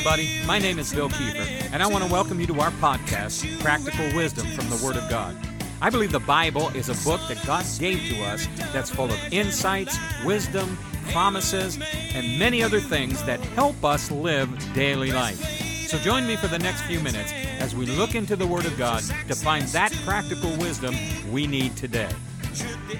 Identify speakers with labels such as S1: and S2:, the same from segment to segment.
S1: everybody. My name is Bill Kiefer, and I want to welcome you to our podcast, Practical Wisdom from the Word of God. I believe the Bible is a book that God gave to us that's full of insights, wisdom, promises, and many other things that help us live daily life. So join me for the next few minutes as we look into the Word of God to find that practical wisdom we need today. Should the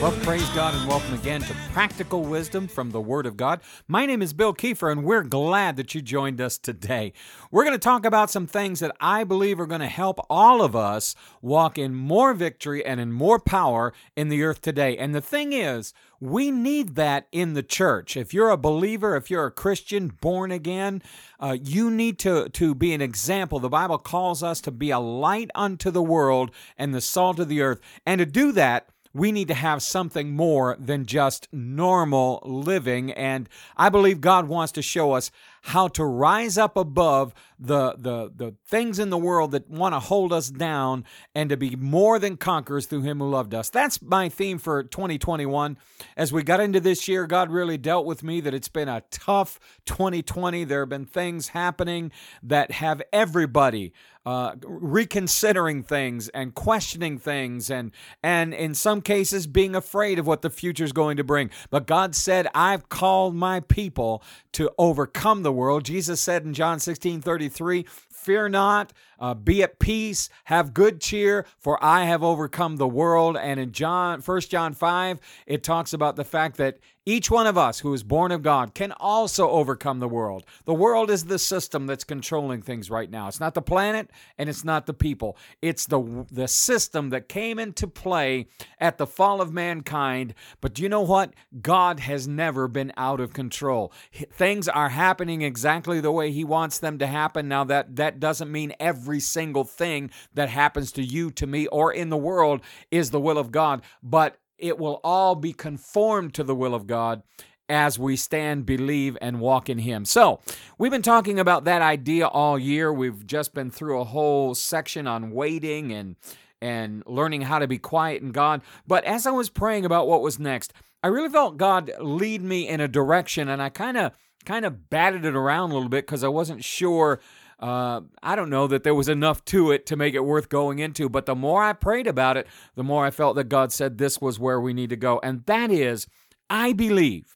S1: well, praise God and welcome again to Practical Wisdom from the Word of God. My name is Bill Kiefer, and we're glad that you joined us today. We're going to talk about some things that I believe are going to help all of us walk in more victory and in more power in the earth today. And the thing is, we need that in the church. If you're a believer, if you're a Christian born again, uh, you need to, to be an example. The Bible calls us to be a light unto the world and the salt of the earth. And to do that, we need to have something more than just normal living. And I believe God wants to show us how to rise up above the, the, the things in the world that want to hold us down and to be more than conquerors through Him who loved us. That's my theme for 2021. As we got into this year, God really dealt with me that it's been a tough 2020. There have been things happening that have everybody uh, reconsidering things and questioning things and and in some cases being afraid of what the future is going to bring. But God said, "I've called my people to overcome the world." Jesus said in John 16, 33, Fear not, uh, be at peace, have good cheer, for I have overcome the world. And in John, 1 John 5, it talks about the fact that each one of us who is born of God can also overcome the world. The world is the system that's controlling things right now. It's not the planet and it's not the people. It's the the system that came into play at the fall of mankind. But do you know what? God has never been out of control. Things are happening exactly the way he wants them to happen. Now that that that doesn't mean every single thing that happens to you, to me, or in the world is the will of God, but it will all be conformed to the will of God as we stand, believe, and walk in Him. So, we've been talking about that idea all year. We've just been through a whole section on waiting and and learning how to be quiet in God. But as I was praying about what was next, I really felt God lead me in a direction, and I kind of kind of batted it around a little bit because I wasn't sure uh, I don't know that there was enough to it to make it worth going into. But the more I prayed about it, the more I felt that God said this was where we need to go. And that is, I believe,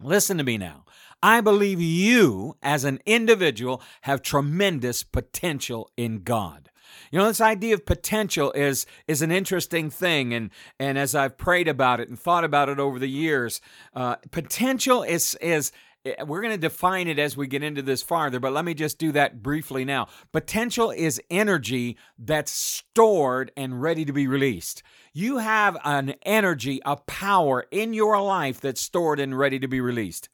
S1: listen to me now, I believe you as an individual have tremendous potential in God. You know, this idea of potential is is an interesting thing, and and as I've prayed about it and thought about it over the years, uh, potential is is we're going to define it as we get into this farther, but let me just do that briefly now. Potential is energy that's stored and ready to be released. You have an energy, a power in your life that's stored and ready to be released.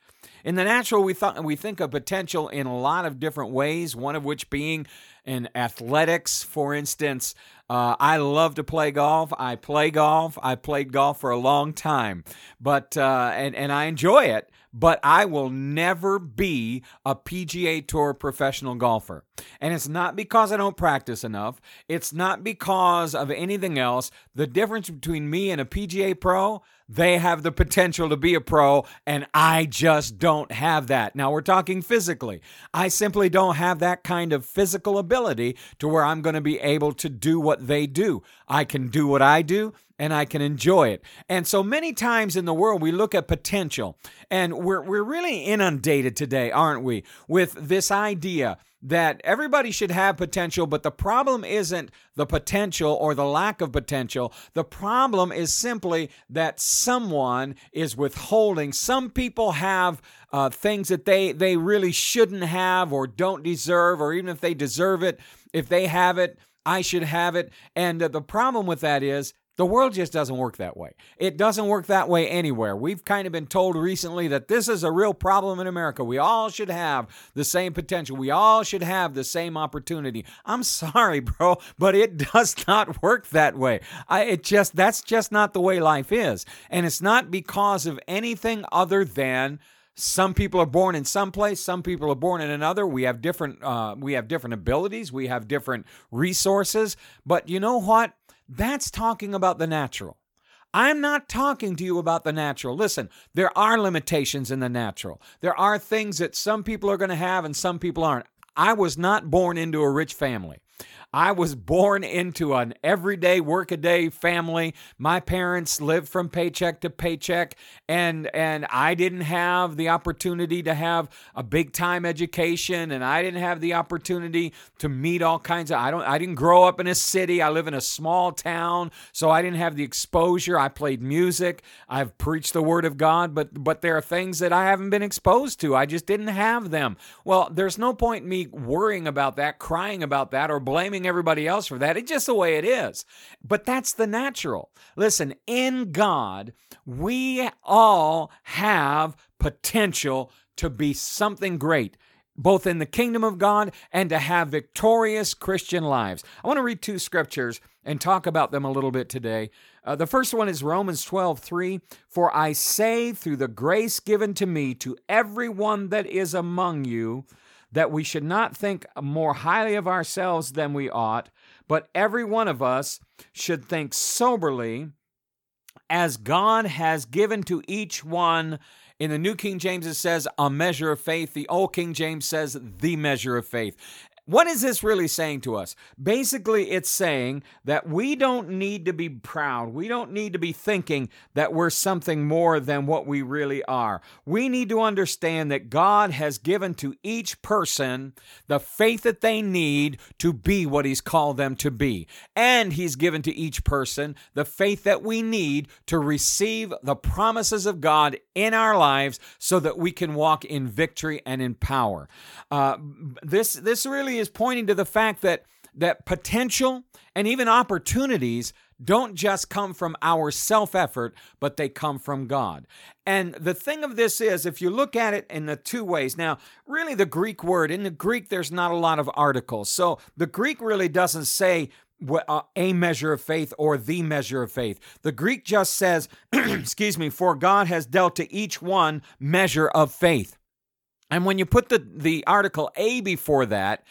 S1: In the natural, we thought we think of potential in a lot of different ways. One of which being in athletics, for instance. Uh, I love to play golf. I play golf. I played golf for a long time, but uh, and and I enjoy it but I will never be a PGA Tour professional golfer. And it's not because I don't practice enough, it's not because of anything else. The difference between me and a PGA pro, they have the potential to be a pro, and I just don't have that. Now, we're talking physically. I simply don't have that kind of physical ability to where I'm going to be able to do what they do. I can do what I do, and I can enjoy it. And so many times in the world, we look at potential, and we're, we're really inundated today, aren't we, with this idea that everybody should have potential, but the problem isn't the potential or the lack of potential. The problem is simply that someone is withholding. Some people have uh, things that they, they really shouldn't have or don't deserve, or even if they deserve it, if they have it, I should have it. And uh, the problem with that is the world just doesn't work that way. It doesn't work that way anywhere. We've kind of been told recently that this is a real problem in America. We all should have the same potential. We all should have the same opportunity. I'm sorry, bro, but it does not work that way. I it just that's just not the way life is. And it's not because of anything other than some people are born in some place some people are born in another we have different uh, we have different abilities we have different resources but you know what that's talking about the natural. I'm not talking to you about the natural. Listen, there are limitations in the natural. There are things that some people are going to have and some people aren't. I was not born into a rich family. I was born into an everyday workaday family. My parents lived from paycheck to paycheck and and I didn't have the opportunity to have a big time education and I didn't have the opportunity to meet all kinds of I don't I didn't grow up in a city. I live in a small town, so I didn't have the exposure. I played music. I've preached the word of God, but but there are things that I haven't been exposed to. I just didn't have them. Well, there's no point in me worrying about that, crying about that or blaming blaming everybody else for that. It's just the way it is. But that's the natural. Listen, in God, we all have potential to be something great both in the kingdom of God and to have victorious Christian lives. I want to read two scriptures and talk about them a little bit today. Uh, the first one is Romans 12, 3. For I say, through the grace given to me, to everyone that is among you, that we should not think more highly of ourselves than we ought, but every one of us should think soberly as God has given to each one. In the New King James, it says a measure of faith. The Old King James says the measure of faith. What is this really saying to us? Basically, it's saying that we don't need to be proud. We don't need to be thinking that we're something more than what we really are. We need to understand that God has given to each person the faith that they need to be what He's called them to be. And He's given to each person the faith that we need to receive the promises of God in our lives so that we can walk in victory and in power. Uh, this, this really is pointing to the fact that that potential and even opportunities don't just come from our self effort, but they come from God. And the thing of this is, if you look at it in the two ways, now, really, the Greek word, in the Greek, there's not a lot of articles. So the Greek really doesn't say uh, a measure of faith or the measure of faith. The Greek just says, excuse me, for God has dealt to each one measure of faith. And when you put the, the article a before that,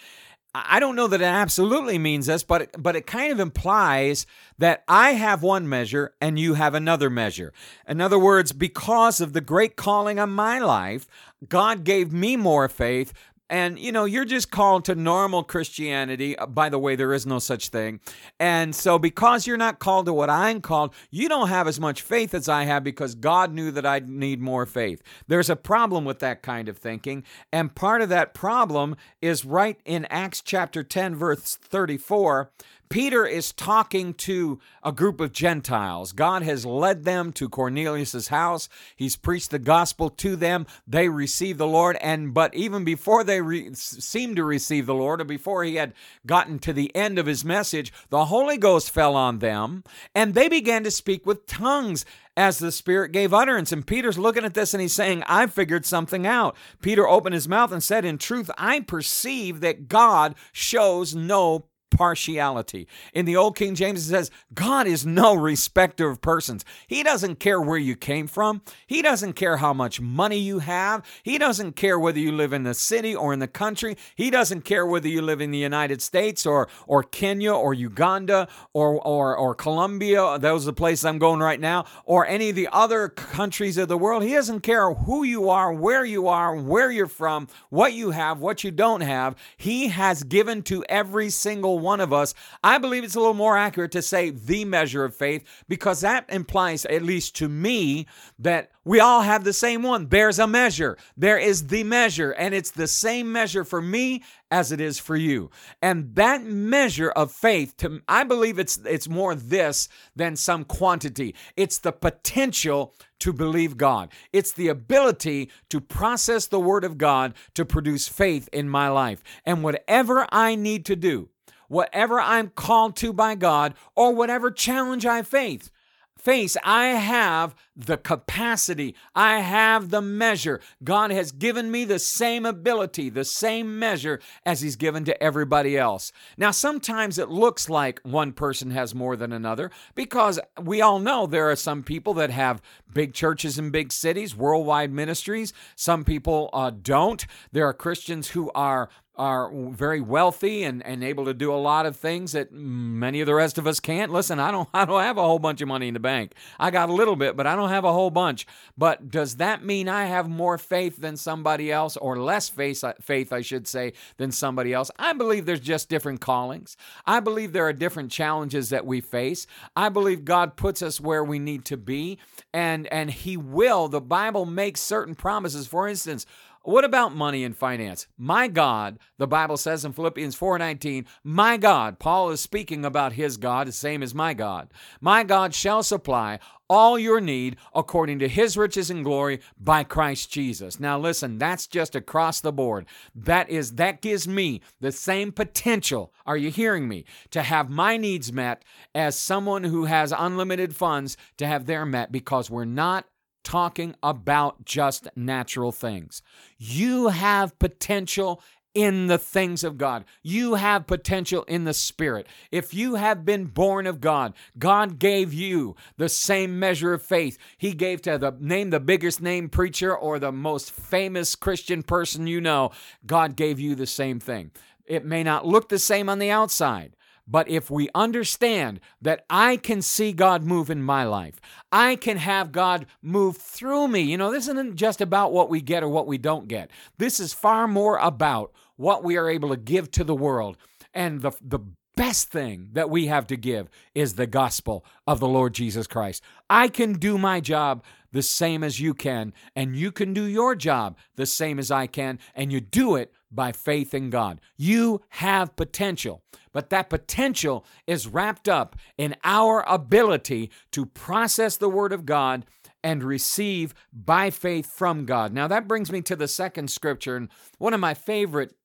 S1: I don't know that it absolutely means this, but it, but it kind of implies that I have one measure and you have another measure. In other words, because of the great calling on my life, God gave me more faith, and, you know, you're just called to normal Christianity. Uh, by the way, there is no such thing. And so, because you're not called to what I'm called, you don't have as much faith as I have because God knew that I'd need more faith. There's a problem with that kind of thinking. And part of that problem is right in Acts chapter 10, verse 34. Peter is talking to a group of Gentiles. God has led them to Cornelius's house. He's preached the gospel to them. They receive the Lord and but even before they re- seemed to receive the Lord or before he had gotten to the end of his message, the Holy Ghost fell on them and they began to speak with tongues as the Spirit gave utterance. And Peter's looking at this and he's saying, I figured something out. Peter opened his mouth and said, In truth, I perceive that God shows no partiality. In the Old King James, it says, God is no respecter of persons. He doesn't care where you came from. He doesn't care how much money you have. He doesn't care whether you live in the city or in the country. He doesn't care whether you live in the United States or, or Kenya or Uganda or, or, or Colombia. Those are the places I'm going right now. Or any of the other countries of the world. He doesn't care who you are, where you are, where you're from, what you have, what you don't have. He has given to every single one of us. I believe it's a little more accurate to say the measure of faith because that implies, at least to me, that we all have the same one. There's a measure. There is the measure, and it's the same measure for me as it is for you. And that measure of faith, to I believe it's it's more this than some quantity. It's the potential to believe God. It's the ability to process the word of God to produce faith in my life. And whatever I need to do, whatever I'm called to by God, or whatever challenge I face, face, I have the capacity, I have the measure. God has given me the same ability, the same measure as He's given to everybody else. Now, sometimes it looks like one person has more than another because we all know there are some people that have big churches in big cities, worldwide ministries. Some people uh, don't. There are Christians who are are very wealthy and, and able to do a lot of things that many of the rest of us can't. Listen, I don't I don't have a whole bunch of money in the bank. I got a little bit, but I don't have a whole bunch. But does that mean I have more faith than somebody else or less faith uh, faith I should say than somebody else? I believe there's just different callings. I believe there are different challenges that we face. I believe God puts us where we need to be and and he will. The Bible makes certain promises. For instance, what about money and finance? My God, the Bible says in Philippians 4:19, my God, Paul is speaking about his God, the same as my God. My God shall supply all your need according to his riches and glory by Christ Jesus. Now listen, that's just across the board. That is that gives me the same potential. Are you hearing me? To have my needs met as someone who has unlimited funds to have their met because we're not talking about just natural things. You have potential in the things of God. You have potential in the Spirit. If you have been born of God, God gave you the same measure of faith He gave to the name the biggest name preacher or the most famous Christian person you know. God gave you the same thing. It may not look the same on the outside, but if we understand that I can see God move in my life, I can have God move through me. You know, this isn't just about what we get or what we don't get. This is far more about what we are able to give to the world. And the, the best thing that we have to give is the gospel of the Lord Jesus Christ. I can do my job the same as you can, and you can do your job the same as I can, and you do it by faith in God. You have potential, but that potential is wrapped up in our ability to process the Word of God and receive by faith from God. Now, that brings me to the second scripture, and one of my favorite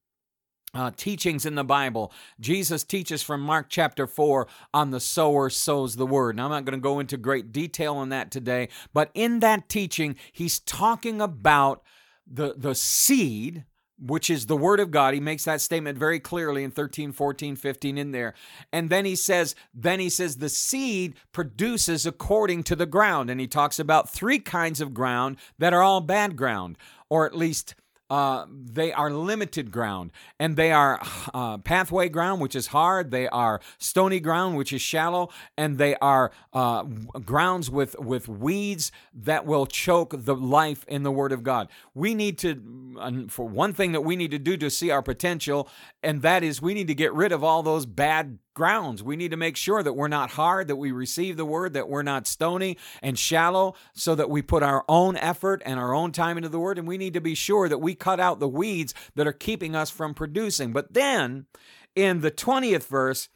S1: uh, teachings in the Bible. Jesus teaches from Mark chapter 4 on the sower sows the word. Now, I'm not going to go into great detail on that today, but in that teaching, he's talking about the, the seed which is the word of God. He makes that statement very clearly in 13, 14, 15 in there. And then he says, then he says the seed produces according to the ground. And he talks about three kinds of ground that are all bad ground, or at least uh, they are limited ground and they are uh, pathway ground, which is hard. They are stony ground, which is shallow, and they are uh, grounds with with weeds that will choke the life in the Word of God. We need to, for one thing, that we need to do to see our potential, and that is we need to get rid of all those bad grounds. We need to make sure that we're not hard, that we receive the word, that we're not stony and shallow, so that we put our own effort and our own time into the word. And we need to be sure that we cut out the weeds that are keeping us from producing. But then in the 20th verse,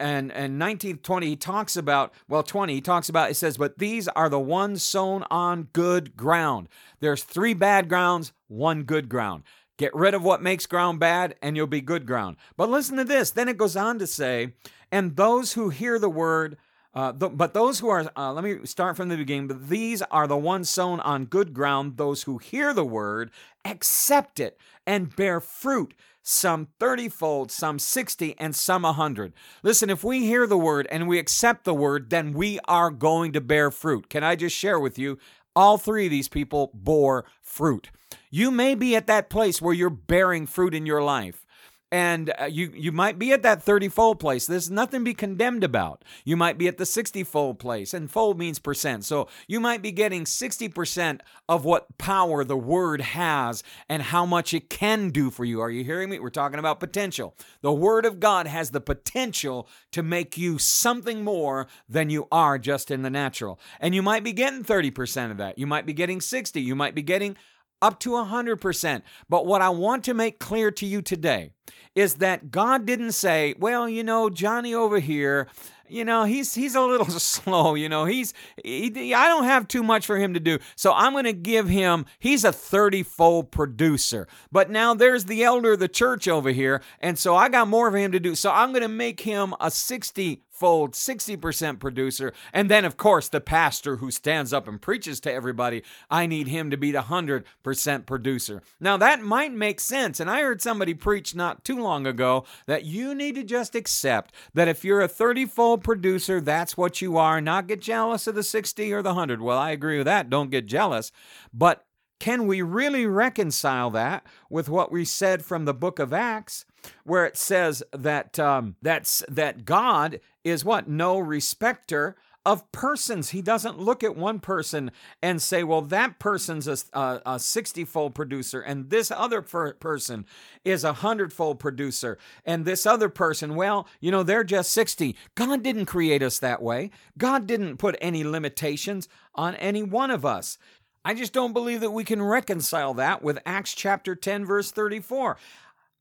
S1: and and 19th 20 he talks about well 20 he talks about it says but these are the ones sown on good ground there's three bad grounds one good ground Get rid of what makes ground bad, and you'll be good ground. But listen to this. Then it goes on to say, and those who hear the word, uh, but those who are, uh, let me start from the beginning, but these are the ones sown on good ground, those who hear the word, accept it, and bear fruit, some 30 fold, some 60, and some 100. Listen, if we hear the word and we accept the word, then we are going to bear fruit. Can I just share with you? All three of these people bore fruit. You may be at that place where you're bearing fruit in your life. And uh, you you might be at that 30 fold place. There's nothing to be condemned about. You might be at the 60 fold place, and fold means percent. So you might be getting 60% of what power the word has and how much it can do for you. Are you hearing me? We're talking about potential. The word of God has the potential to make you something more than you are just in the natural. And you might be getting 30% of that. You might be getting 60. You might be getting up to 100%. But what I want to make clear to you today is that God didn't say, well, you know, Johnny over here, you know, he's he's a little slow, you know. He's he, I don't have too much for him to do. So I'm going to give him he's a 30-fold producer. But now there's the elder of the church over here, and so I got more for him to do. So I'm going to make him a 60 fold, 60% producer. And then, of course, the pastor who stands up and preaches to everybody, I need him to be the 100% producer. Now, that might make sense. And I heard somebody preach not too long ago that you need to just accept that if you're a 30 fold producer, that's what you are. Not get jealous of the 60 or the 100. Well, I agree with that. Don't get jealous. But can we really reconcile that with what we said from the book of Acts, where it says that um, that's that God is what no respecter of persons. He doesn't look at one person and say, well, that person's a, a, a 60 fold producer, and this other per- person is a 100 fold producer, and this other person, well, you know, they're just 60. God didn't create us that way. God didn't put any limitations on any one of us. I just don't believe that we can reconcile that with Acts chapter 10, verse 34.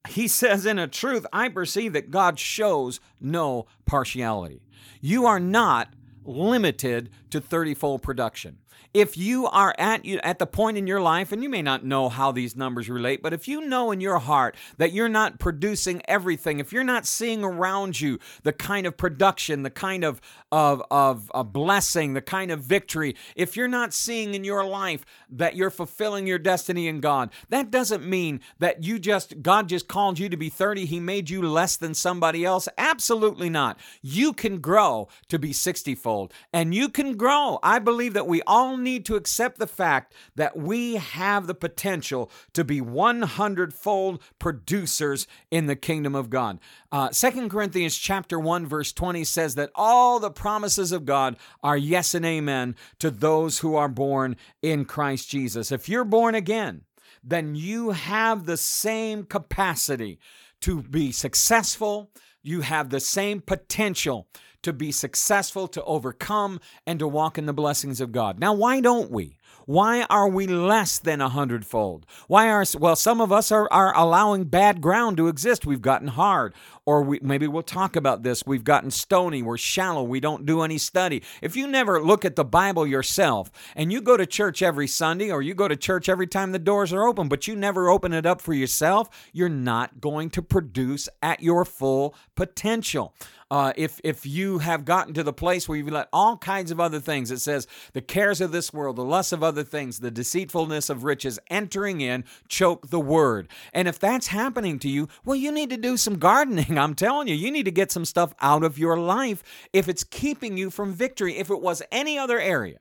S1: He says, In a truth, I perceive that God shows no partiality. You are not limited to 30 fold production. If you are at at the point in your life and you may not know how these numbers relate, but if you know in your heart that you're not producing everything, if you're not seeing around you the kind of production, the kind of of of a blessing, the kind of victory, if you're not seeing in your life that you're fulfilling your destiny in God, that doesn't mean that you just God just called you to be 30, he made you less than somebody else. Absolutely not. You can grow to be 60 fold and you can grow. I believe that we all need to accept the fact that we have the potential to be 100 fold producers in the kingdom of God. Uh, 2 Corinthians chapter 1 verse 20 says that all the promises of God are yes and amen to those who are born in Christ Jesus. If you're born again, then you have the same capacity to be successful. You have the same potential to be successful, to overcome, and to walk in the blessings of God. Now, why don't we? Why are we less than a hundredfold? Why are, well, some of us are, are allowing bad ground to exist. We've gotten hard, or we, maybe we'll talk about this. We've gotten stony, we're shallow, we don't do any study. If you never look at the Bible yourself and you go to church every Sunday or you go to church every time the doors are open, but you never open it up for yourself, you're not going to produce at your full potential. Uh, if if you have gotten to the place where you've let all kinds of other things, it says the cares of this world, the lusts of other things, the deceitfulness of riches entering in, choke the word. And if that's happening to you, well, you need to do some gardening. I'm telling you, you need to get some stuff out of your life if it's keeping you from victory. If it was any other area,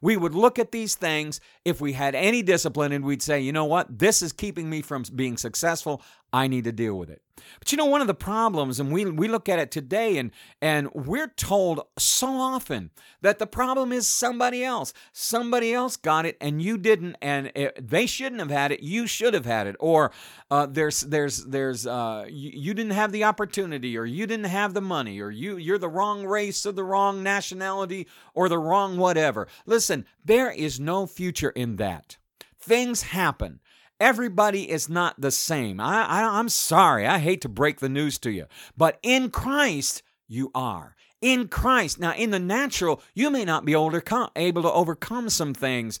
S1: we would look at these things if we had any discipline and we'd say, you know what, this is keeping me from being successful. I need to deal with it. But you know, one of the problems, and we, we look at it today, and, and we're told so often that the problem is somebody else. Somebody else got it, and you didn't, and it, they shouldn't have had it. You should have had it, or uh, there's there's there's uh, you, you didn't have the opportunity, or you didn't have the money, or you you're the wrong race, or the wrong nationality, or the wrong whatever. Listen, there is no future in that. Things happen. Everybody is not the same. I, I, I'm sorry. I hate to break the news to you. But in Christ, you are in Christ. Now, in the natural, you may not be able to, able to overcome some things,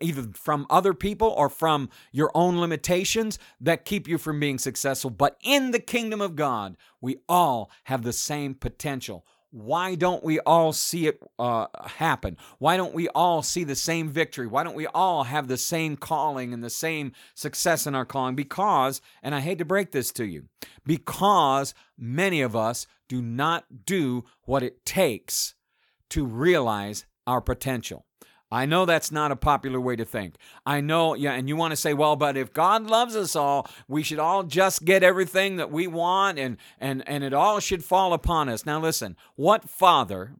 S1: either from other people or from your own limitations that keep you from being successful. But in the kingdom of God, we all have the same potential. Why don't we all see it uh, happen? Why don't we all see the same victory? Why don't we all have the same calling and the same success in our calling? Because, and I hate to break this to you, because many of us do not do what it takes to realize our potential. I know that's not a popular way to think. I know, yeah, and you want to say, well, but if God loves us all, we should all just get everything that we want and and and it all should fall upon us. Now listen, what father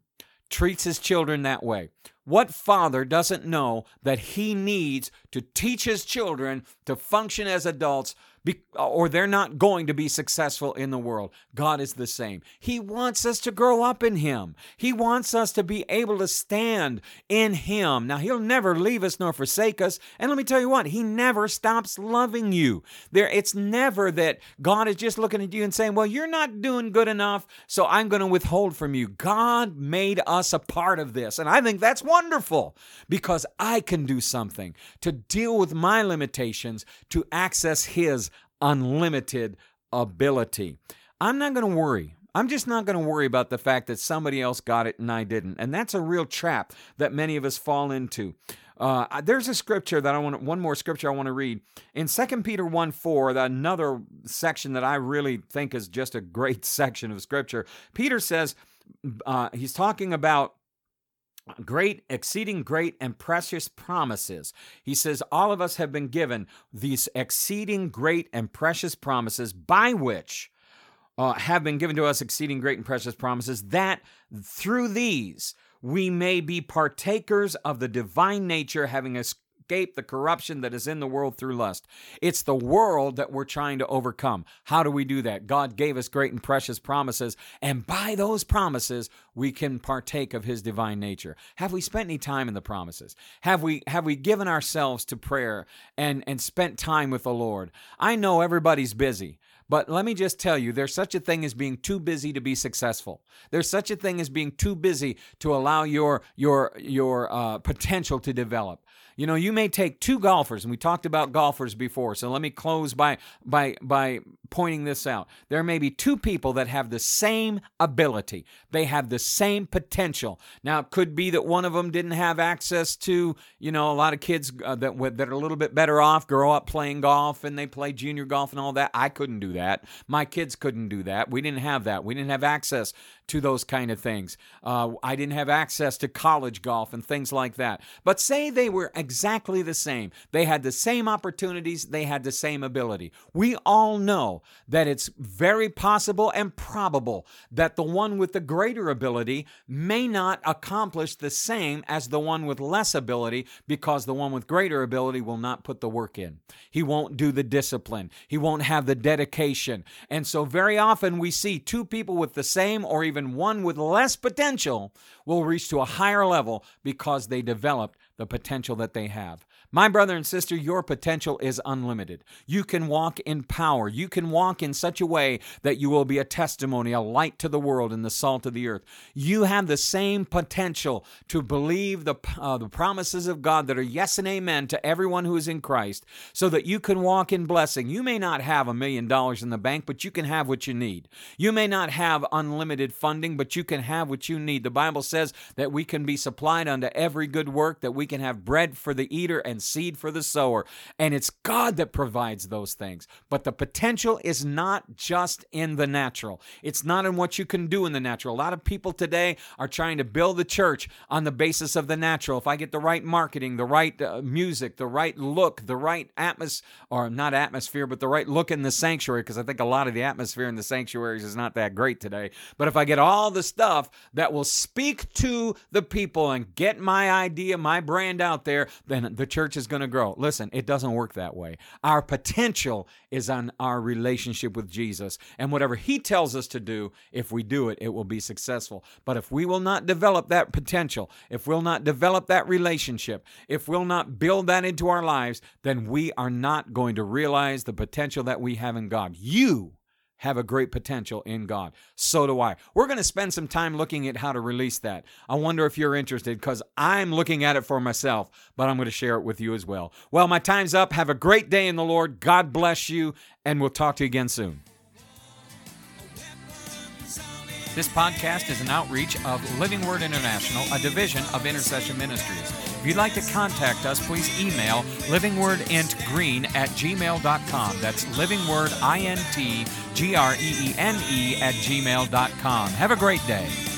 S1: treats his children that way? What father doesn't know that he needs to teach his children to function as adults be, or they're not going to be successful in the world. God is the same. He wants us to grow up in Him. He wants us to be able to stand in Him. Now, He'll never leave us nor forsake us. And let me tell you what, He never stops loving you. There, it's never that God is just looking at you and saying, Well, you're not doing good enough, so I'm going to withhold from you. God made us a part of this. And I think that's wonderful because I can do something to deal with my limitations to access His unlimited ability. I'm not going to worry I'm just not going to worry about the fact that somebody else got it and I didn't. And that's a real trap that many of us fall into. Uh, there's a scripture that I want, one more scripture I want to read in 2 Peter 1 4, another section that I really think is just a great section of scripture. Peter says, uh, he's talking about great, exceeding great and precious promises. He says, All of us have been given these exceeding great and precious promises by which uh, have been given to us exceeding great and precious promises, that through these we may be partakers of the divine nature, having escaped the corruption that is in the world through lust. It's the world that we're trying to overcome. How do we do that? God gave us great and precious promises, and by those promises, we can partake of his divine nature. Have we spent any time in the promises? Have we have we given ourselves to prayer and and spent time with the Lord? I know everybody's busy. But let me just tell you, there's such a thing as being too busy to be successful. There's such a thing as being too busy to allow your your your uh, potential to develop. You know, you may take two golfers, and we talked about golfers before. So let me close by by by pointing this out. There may be two people that have the same ability. They have the same potential. Now, it could be that one of them didn't have access to, you know, a lot of kids uh, that that are a little bit better off grow up playing golf and they play junior golf and all that. I couldn't do that. My kids couldn't do that. We didn't have that. We didn't have access to those kind of things. Uh, I didn't have access to college golf and things like that. But say they were exactly the same. They had the same opportunities, they had the same ability. We all know that it's very possible and probable that the one with the greater ability may not accomplish the same as the one with less ability because the one with greater ability will not put the work in. He won't do the discipline, he won't have the dedication. And so, very often, we see two people with the same or even even one with less potential will reach to a higher level because they developed the potential that they have. My brother and sister, your potential is unlimited. You can walk in power. You can walk in such a way that you will be a testimony, a light to the world, and the salt of the earth. You have the same potential to believe the, uh, the promises of God that are yes and amen to everyone who is in Christ so that you can walk in blessing. You may not have a million dollars in the bank, but you can have what you need. You may not have unlimited funding, but you can have what you need. The Bible says that we can be supplied unto every good work, that we can have bread for the eater and seed for the sower. And it's God that provides those things. But the potential is not just in the natural, it's not in what you can do in the natural. A lot of people today are trying to build the church on the basis of the natural. If I get the right marketing, the right uh, music, the right look, the right atmosphere, or not atmosphere, but the right look in the sanctuary, because I think a lot of the atmosphere in the sanctuaries is not that great today. But if I get all the stuff that will speak to the people and get my idea, my brand out there, then the church church is going to grow. Listen, it doesn't work that way. Our potential is on our relationship with Jesus. And whatever He tells us to do, if we do it, it will be successful. But if we will not develop that potential, if we'll not develop that relationship, if we'll not build that into our lives, then we are not going to realize the potential that we have in God. You have a great potential in God. So do I. We're going to spend some time looking at how to release that. I wonder if you're interested because I'm looking at it for myself, but I'm going to share it with you as well. Well, my time's up. Have a great day in the Lord. God bless you, and we'll talk to you again soon. This podcast is an outreach of Living Word International, a division of Intercession Ministries. If you'd like to contact us, please email livingwordintgreene at gmail.com. That's livingwordintgreene at gmail.com. Have a great day.